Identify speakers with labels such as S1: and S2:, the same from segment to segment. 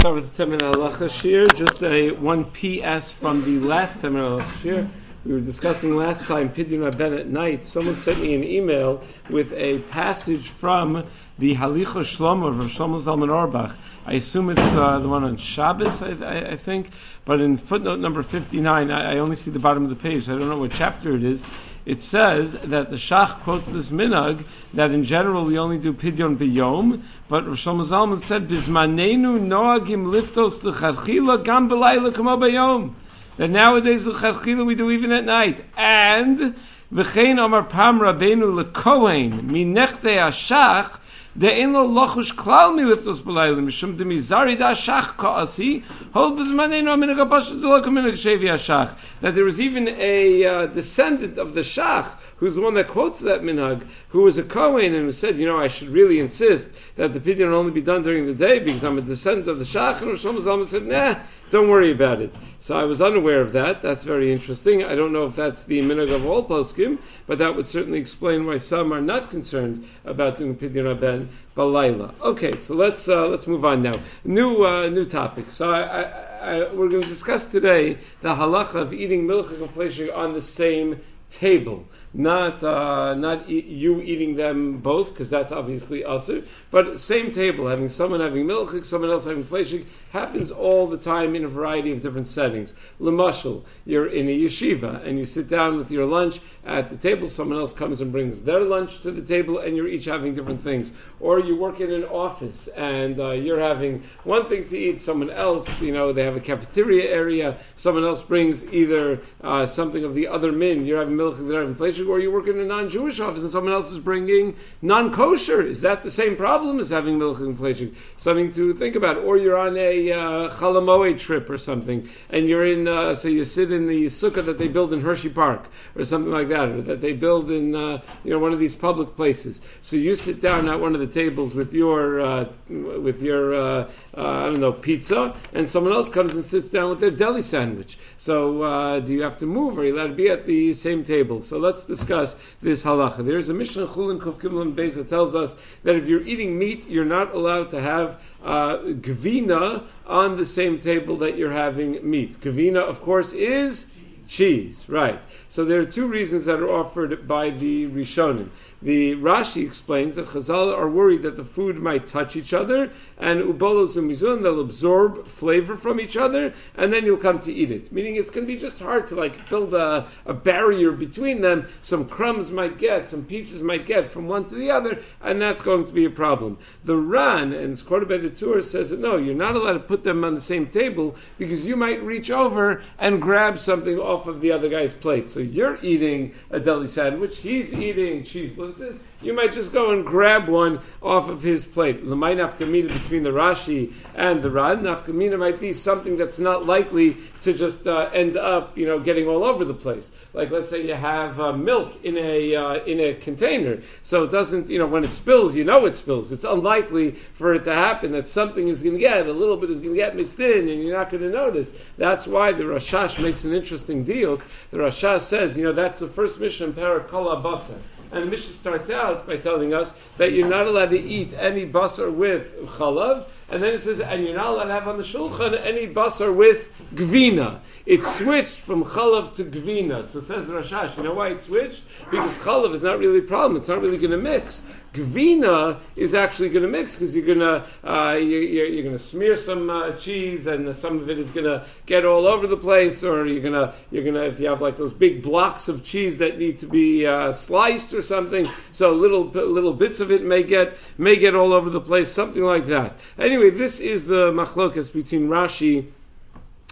S1: Start with the Temin Halacha Shir, just a one PS from the last Temin Halacha Shir. We were discussing last time Pidyon Rabben at night. Someone sent me an email with a passage from the Halicha Shlomo of Shlomo Zalman Auerbach. I assume it's uh, the one on Shabbos, I, I, I, think. But in footnote number 59, I, I only see the bottom of the page. I don't know what chapter it is it says that the Shach quotes this minag that in general we only do pidyon biyom, but Rosh Zalman said bismanenu noagim liftos lecharchila gam belayla kama bayom. That nowadays lecharchila we do even at night, and v'chein amar pam rabenu lekohen minechte ashach the eno lochush klal mi liftos mishum de mizari da shach hol de lokum shevi that there was even a uh, descendant of the shach who's the one that quotes that minhag, who was a Kohen and who said, you know, I should really insist that the pidyon only be done during the day because I'm a descendant of the Shach. And Rosh Hashanah said, nah, don't worry about it. So I was unaware of that. That's very interesting. I don't know if that's the minhag of all poskim, but that would certainly explain why some are not concerned about doing pidyon rabben balayla. Okay, so let's uh, let's move on now. New uh, new topic. So I, I, I, we're going to discuss today the halacha of eating milchik and on the same table not uh, not e- you eating them both because that's obviously usher, but same table, having someone having milchik, someone else having fleshik, happens all the time in a variety of different settings. Lamashal, you're in a yeshiva and you sit down with your lunch at the table, someone else comes and brings their lunch to the table, and you're each having different things. Or you work in an office and uh, you're having one thing to eat, someone else, you know, they have a cafeteria area, someone else brings either uh, something of the other min, you're having having fleshik or you work in a non-Jewish office and someone else is bringing non-kosher. Is that the same problem as having milk inflation? Something to think about. Or you're on a uh, trip or something, and you're in, uh, so you sit in the sukkah that they build in Hershey Park or something like that, or that they build in, uh, you know, one of these public places. So you sit down at one of the tables with your, uh, with your, uh, uh, I don't know, pizza, and someone else comes and sits down with their deli sandwich. So uh, do you have to move, are you allowed to be at the same table? So let's discuss this halacha. There's a Mishnah Chulin Kuf Kimlin Beis that tells us that if you're eating meat, you're not allowed to have uh, gvina on the same table that you're having meat. Gvina, of course, is cheese, right? So there are two reasons that are offered by the Rishonim. The Rashi explains that Chazal are worried that the food might touch each other, and ubolos and mizun they'll absorb flavor from each other, and then you'll come to eat it. Meaning it's going to be just hard to like build a, a barrier between them. Some crumbs might get, some pieces might get from one to the other, and that's going to be a problem. The Ran, and it's quoted by the Tur, says that no, you're not allowed to put them on the same table because you might reach over and grab something off of the other guy's plate. So you're eating a deli sandwich, he's eating cheese you might just go and grab one off of his plate. The might nafkamina between the Rashi and the Ran, nafkamina might be something that's not likely to just uh, end up, you know, getting all over the place. Like let's say you have uh, milk in a uh, in a container, so it doesn't, you know, when it spills, you know it spills. It's unlikely for it to happen that something is going to get a little bit is going to get mixed in, and you're not going to notice. That's why the Rashash makes an interesting deal. The Rashash says, you know, that's the first mission, Perek Kol HaBasar. And the Mishnah starts out by telling us that you're not allowed to eat any basar with chalav, and then it says, and you're not allowed to have on the shulchan any basar with gvina. It switched from chalav to gvina. So says Rashash, you know why it switched? Because chalav is not really a problem. It's not really going to mix. Gvina is actually going to mix because you're going to uh, you, you're, going to smear some uh, cheese and some of it is going to get all over the place, or you're going to you're going to if you have like those big blocks of cheese that need to be uh, sliced or something, so little little bits of it may get may get all over the place, something like that. Anyway, this is the machlokas between Rashi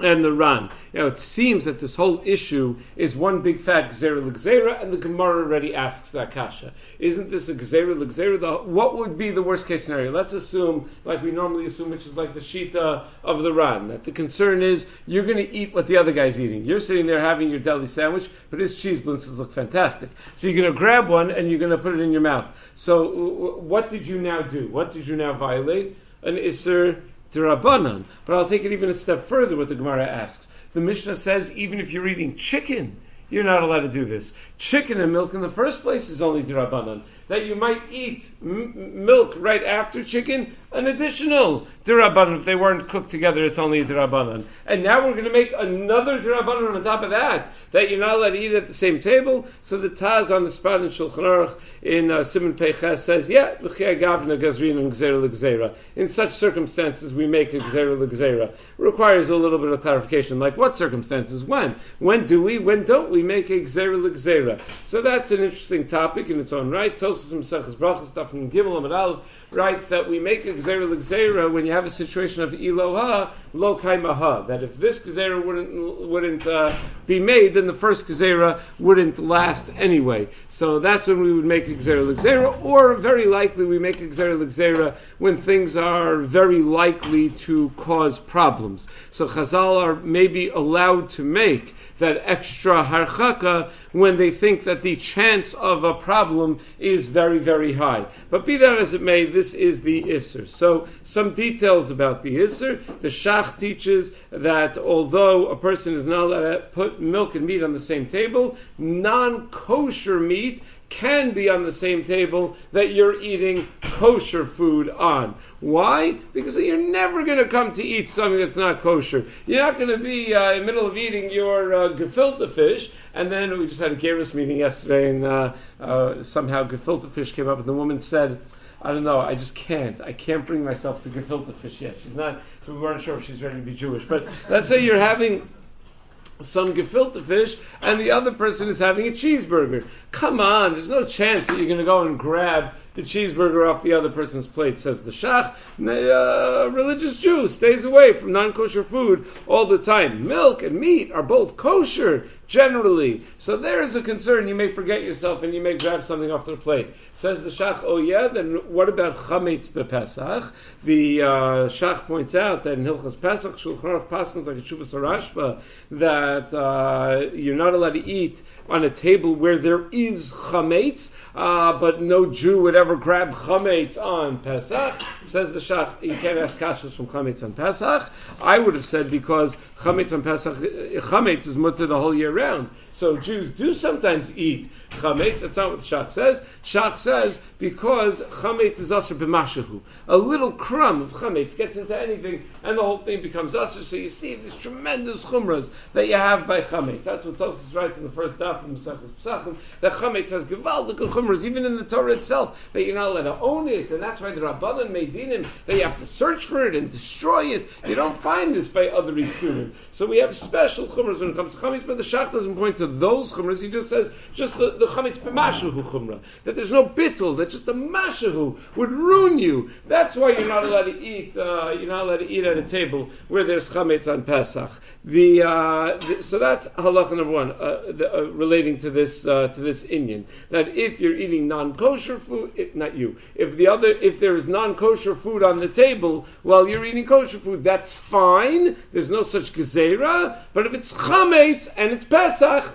S1: and the Ran. Now it seems that this whole issue is one big fat gzera l'gzera, and the Gemara already asks that kasha. Isn't this a gzera l'gzera? What would be the worst case scenario? Let's assume, like we normally assume, which is like the shita of the Ran, that the concern is you're going to eat what the other guy's eating. You're sitting there having your deli sandwich, but his cheese blintzes look fantastic. So you're going to grab one and you're going to put it in your mouth. So what did you now do? What did you now violate? An isser Rabbanan. But I'll take it even a step further, what the Gemara asks. The Mishnah says even if you're eating chicken, you're not allowed to do this. Chicken and milk in the first place is only Rabbanan. That you might eat m- milk right after chicken, an additional dirabanan. If they weren't cooked together, it's only a dirabanan. And now we're going to make another dirabanan on top of that, that you're not allowed to eat at the same table. So the Taz on the spot in Shulchan Aruch in uh, Simon Peiches says, yeah, gavna gazrin and gzera In such circumstances, we make a gzera l'gzera. Requires a little bit of clarification, like what circumstances? When? When do we? When don't we make a gzera l'gzera? So that's an interesting topic in its own right. Tosfos Maseches Brachas, from Gimel Amid Aleph, writes that we make a gzera l'gzera when you have a situation of iloha lo kaimaha. That if this gzera wouldn't wouldn't uh, be made, then the first gzera wouldn't last anyway. So that's when we would make a l'gzera, or very likely we make a l'gzera when things are very likely to cause problems. So Chazal are maybe allowed to make that extra harchaka when they think that the chance of a problem is very, very high. But be that as it may, this is the Isser. So, some details about the Isser. The Teaches that although a person is not allowed to put milk and meat on the same table, non kosher meat can be on the same table that you're eating kosher food on. Why? Because you're never going to come to eat something that's not kosher. You're not going to be uh, in the middle of eating your uh, gefilte fish, and then we just had a Geirus meeting yesterday, and uh, uh, somehow gefilte fish came up, and the woman said, I don't know. I just can't. I can't bring myself to gefilte fish yet. She's not. So we weren't sure if she's ready to be Jewish. But let's say you're having some gefilte fish, and the other person is having a cheeseburger. Come on, there's no chance that you're going to go and grab the cheeseburger off the other person's plate, says the Shach. Uh, religious Jew stays away from non kosher food all the time. Milk and meat are both kosher generally. So there is a concern. You may forget yourself and you may grab something off the plate. Says the Shach, oh yeah, then what about chametz bepesach? The uh, Shach points out that in Hilchas Pesach, Shulchan Aruch Pasuk like a Shuvas Arashba, that uh, you're not allowed to eat on a table where there is chametz, uh, but no Jew would ever grab chametz on Pesach. Says the Shach, you can't ask kashas from chametz on Pesach. I would have said because chametz on Pesach, chametz is mutter the whole year round. So Jews do sometimes eat chametz. That's not what Shach says. Shach says because chametz is aser b'mashahu. A little crumb of chametz gets into anything, and the whole thing becomes aser. So you see these tremendous chumras that you have by chametz. That's what Tosfos writes in the first daf of Maseches Pesachim. That chametz has gewaldige chumras, even in the Torah itself, that you're not allowed to own it, and that's why the Rabbanan made dinim that you have to search for it and destroy it. You don't find this by other isurim. So we have special chumras when it comes to chametz, but the Shach doesn't point to those chumras. He just says just the, the chametz b'mashahu chumra. That there's no bittul. That just a mashahu would ruin you. That's why you're not allowed to eat. Uh, you're not allowed to eat at a table where there's chametz on Pesach. The, uh, the so that's halacha number one uh, the, uh, relating to this uh, to this inyan. That if you're eating non-kosher food, if, not you, if the other if there is non-kosher food on the table while you're eating kosher food, that's fine. There's no such gezerah. But if it's chametz and it's Pesach,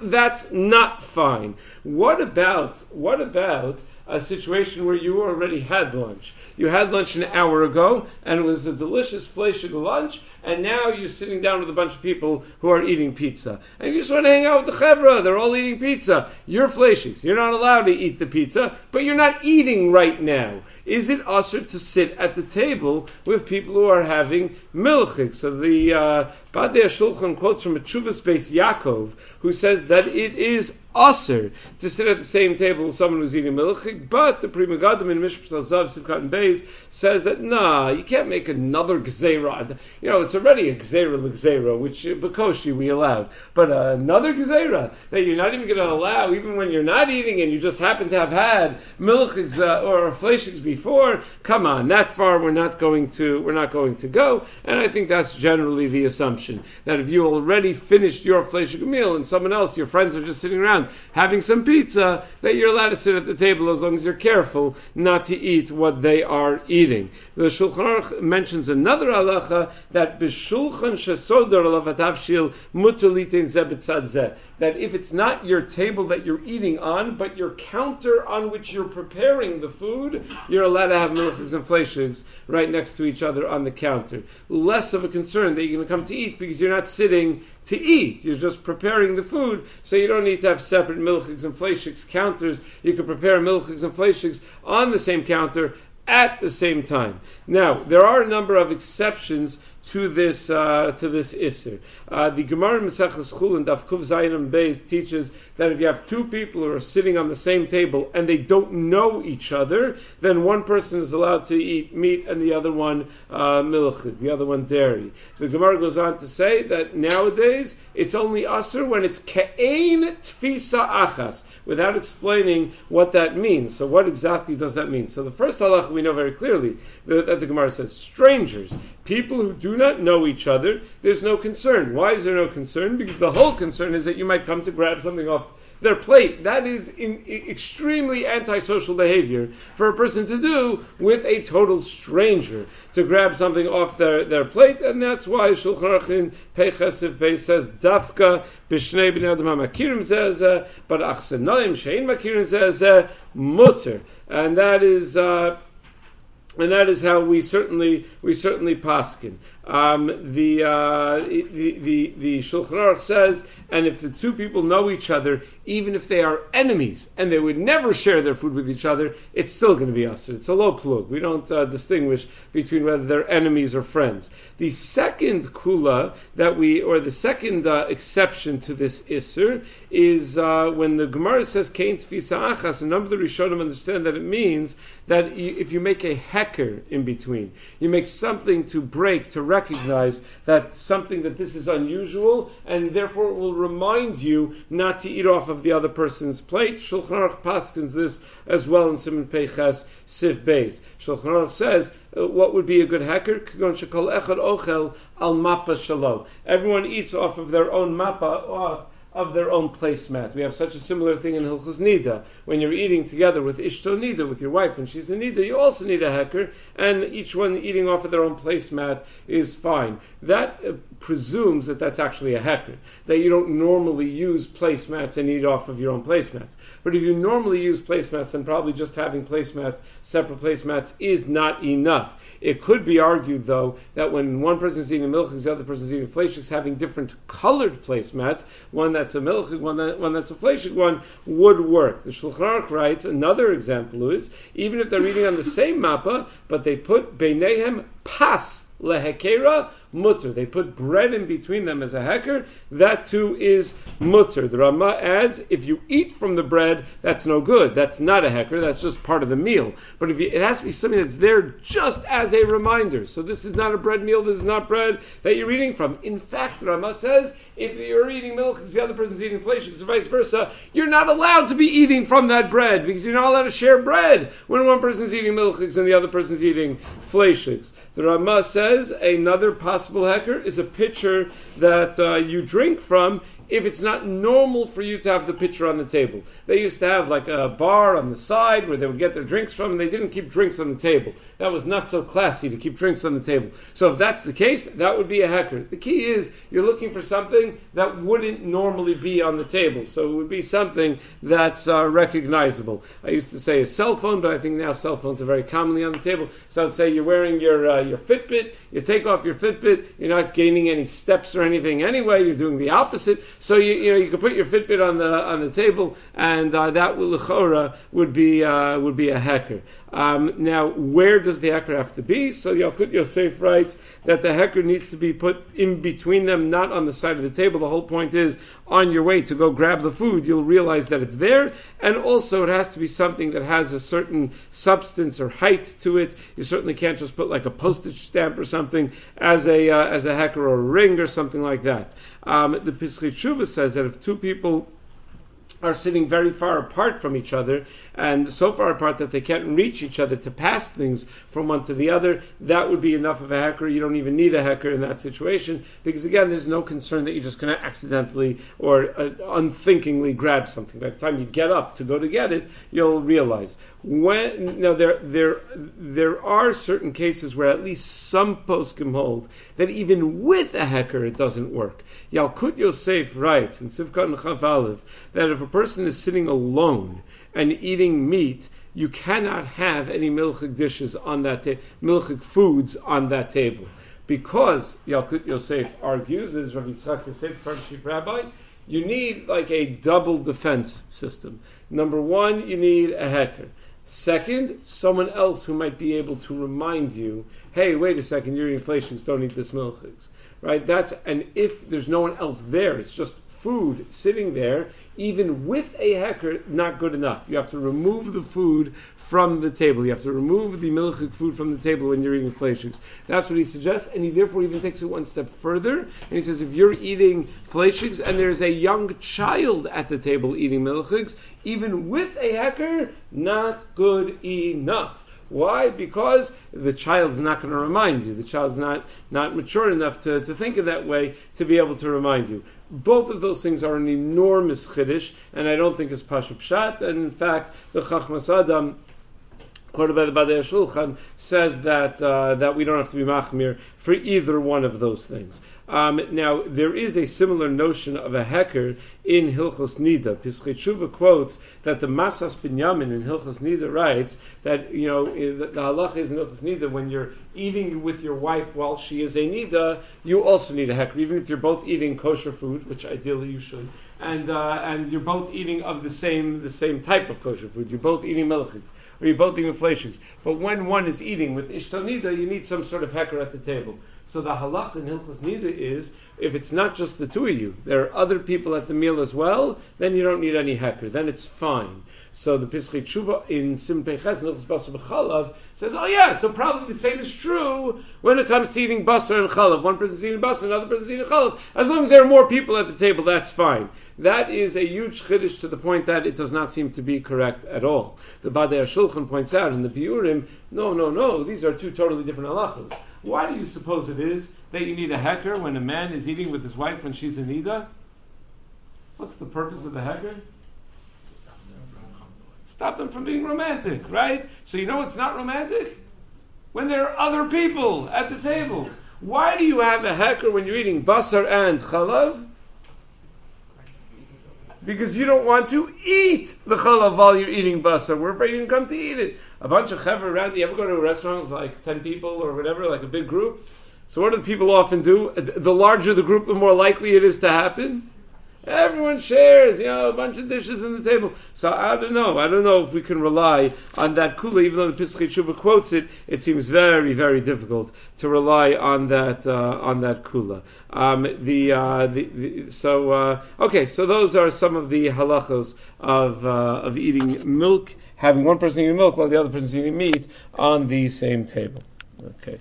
S1: that's not fine. What about what about a situation where you already had lunch? You had lunch an hour ago, and it was a delicious flesh of lunch, and now you're sitting down with a bunch of people who are eating pizza. And you just want to hang out with the chevra, they're all eating pizza. You're fleshies. You're not allowed to eat the pizza, but you're not eating right now. Is it usher to sit at the table with people who are having milchik? So the uh, Shulchan quotes from a Chuvas based Yaakov, who says that it is usher to sit at the same table with someone who's eating milchik, but the Pri Megadim in Mishbetzos Zahav Sivkat and Beis says that nah, you can't make another gzeira. You know, it's already a gzeira l'gzeira, which uh, we allowed, but uh, another gzeira that you're not even going to allow, even when you're not eating and you just happen to have had milchiks uh, or fleishiks before. Come on, that far we're not going to we're not going to go, and I think that's generally the assumption that if you already finished your fleshik meal and someone else, your friends are just sitting around having some pizza, that you're allowed to sit at the table as long as you're careful not to eat what they are eating. The Shulchan Aruch mentions another halacha that b'shulchan lavatavshil mutalitin that if it's not your table that you're eating on, but your counter on which you're preparing the food, you're allowed to have milchiks and fleishiks right next to each other on the counter. Less of a concern that you're going to come to eat because you're not sitting to eat. You're just preparing the food, so you don't need to have separate milchiks and fleishiks counters. You can prepare milchiks and fleishiks on the same counter at the same time. Now, there are a number of exceptions to this uh, to this isser. Uh, the Gemara in Maseches Chulin Daf Kuv Zayinim Beis teaches that if you have two people who are sitting on the same table and they don't know each other, then one person is allowed to eat meat and the other one uh, milch, the other one dairy. The Gemara goes on to say that nowadays it's only usser when it's ke'ein tfisa achas, without explaining what that means. So what exactly does that mean? So the first halach we know very clearly that, the Gemara says strangers, people who do not know each other, there's no concern. Why is there no concern? Because the whole concern is that you might come to grab something off their plate. That is in, extremely antisocial behavior for a person to do with a total stranger to grab something off their, their plate, and that's why Shulchan Aruch in Peichesiv Pei says Dafka b'shnei b'nei adam makirim zeh but achsenoim shein makirim zeh mutter, and that is. Uh, and that is how we certainly we certainly paskin. Um, the, uh, the the the Shulchan Aruch says, and if the two people know each other, even if they are enemies and they would never share their food with each other, it's still going to be us. It's a low plug. We don't uh, distinguish between whether they're enemies or friends. The second kula that we, or the second uh, exception to this isser, is uh, when the Gemara says kain tfisa achas. A number of the Rishonim understand that it means that if you make a hecker in between, you make something to break to recognize that something that this is unusual, and therefore it will remind you not to eat off of the other person's plate. Shulchan Aruch paskins this as well in Simon Peiches Sif Beis. Shulchan Aruch says uh, what would be a good hacker? Everyone eats off of their own mappa off of their own placemat. We have such a similar thing in Hilchus Nida. When you're eating together with Ishto Nida, with your wife, and she's a Nida, you also need a hecker, and each one eating off of their own placemat is fine. That uh, presumes that that's actually a hecker, that you don't normally use placemats and eat off of your own placemats. But if you normally use placemats, then probably just having placemats, separate placemats, is not enough. It could be argued, though, that when one person is eating milk, the other person is eating fleishiks, having different colored placemats, one that's a milchig, one, that, one that's a fleishik, one would work. The Shulchan Aruch writes another example is even if they're eating on the same mappa, but they put beinehem pas lehekera mutter. They put bread in between them as a hecker. That too is mutter. The Rama adds, if you eat from the bread, that's no good. That's not a hecker. That's just part of the meal. But if you, it has to be something that's there just as a reminder. So this is not a bread meal. This is not bread that you're eating from. In fact, Rama says, if you're eating milk because the other person's eating flesh, or vice versa, you're not allowed to be eating from that bread because you're not allowed to share bread when one person's eating milk and the other person's eating flesh. The Rama says another possible hecker is a pitcher that uh, you drink from if it's not normal for you to have the pitcher on the table. They used to have like a bar on the side where they would get their drinks from, and they didn't keep drinks on the table. That was not so classy to keep drinks on the table. So if that's the case, that would be a hecker. The key is you're looking for something that wouldn't normally be on the table. So it would be something that's uh, recognizable. I used to say a cell phone, but I think now cell phones are very commonly on the table. So I'd say you're wearing your uh, your Fitbit. You take off your Fitbit. You're not gaining any steps or anything anyway. You're doing the opposite. So you, you know you can put your Fitbit on the on the table, and uh, that will would be uh, would be a hecker. Um, now, where does the hecker have to be? So Yalkut Yosef writes that the hecker needs to be put in between them, not on the side of the table. The whole point is on your way to go grab the food, you'll realize that it's there, and also it has to be something that has a certain substance or height to it. You certainly can't just put like a postage stamp or something as a uh, as a hecker or a ring or something like that. Um, the Teshuva says that if two people are sitting very far apart from each other, and so far apart that they can't reach each other to pass things from one to the other, that would be enough of a hacker. You don't even need a hacker in that situation, because again, there's no concern that you're just going to accidentally or uh, unthinkingly grab something. By the time you get up to go to get it, you'll realize. When now there there there are certain cases where at least some poskim hold that even with a hecker it doesn't work. Yalkut Yosef writes in Sivkat and Chav that if a person is sitting alone and eating meat, you cannot have any milchig dishes on that table, milchig foods on that table. Because Yalkut Yosef argues, as Rabbi Yitzchak Yosef, chief rabbi, you need like a double defense system. Number one, you need a hecker. Second, someone else who might be able to remind you, hey, wait a second, eating fleischigs, don't eat this milchigs. Right? That's and if there's no one else there, it's just food sitting there, even with a hecker, not good enough. You have to remove the food from the table. You have to remove the milchik food from the table when you're eating fleischigs. That's what he suggests, and he therefore even takes it one step further, and he says if you're eating fleischigs and there's a young child at the table eating milchigs, even with a hecker, not good enough. Why? Because the child's not going to remind you. The child's not, not mature enough to, to think in that way to be able to remind you. Both of those things are an enormous chiddush, and I don't think it's pashup shat. And in fact, the Chachmas Adam quoted by the Badei Shulchan, says that uh, that we don't have to be machmir for either one of those things. Um, now, there is a similar notion of a hecker in Hilchos Nida. Pischei quotes that the Masas Binyamin in Hilchos Nida writes that, you know, the, the halacha is in Hilchos Nida, when you're eating with your wife while she is a Nida, you also need a hecker, even if you're both eating kosher food, which ideally you should, and, uh, and you're both eating of the same, the same type of kosher food. You're both eating melchiks or you're both eating fleischigs. But when one is eating with ishtonida, you need some sort of hecker at the table. So the halach in Hilchas Nida is if it's not just the two of you, there are other people at the meal as well, then you don't need any hecker. Then it's fine. So the Pischei Tshuva in Sim Peches Hilchas Basar B'Chalav says, oh yeah, so probably the same is true when it comes to eating basar and chalav. One person's eating basar, another person's eating chalav. As long as there are more people at the table, that's fine. That is a huge chiddush to the point that it does not seem to be correct at all. The Badei Shulchan points out in the Biurim, no, no, no, these are two totally different halachas. Why do you suppose it is that you need a hecker when a man is eating with his wife when she's in Nida? What's the purpose of the hecker? Stop them from being romantic, right? So you know it's not romantic? When there are other people at the table. Why do you have a hecker when you're eating basar and chalav? Because you don't want to eat the chalav while you're eating basar. We're afraid you can come to eat it. A bunch of chevra around. You ever go to a restaurant with like ten people or whatever, like a big group? So what do people often do? The larger the group, the more likely it is to happen. Everyone shares, you know, a bunch of dishes on the table. So I don't know. I don't know if we can rely on that kula, even though the Pischei Tshuva quotes it. It seems very, very difficult to rely on that uh, on that kula. Um, the, uh, the, the, so uh, okay, so those are some of the halachos of uh, of eating milk, having one person eating milk while the other person eating meat on the same table. Okay.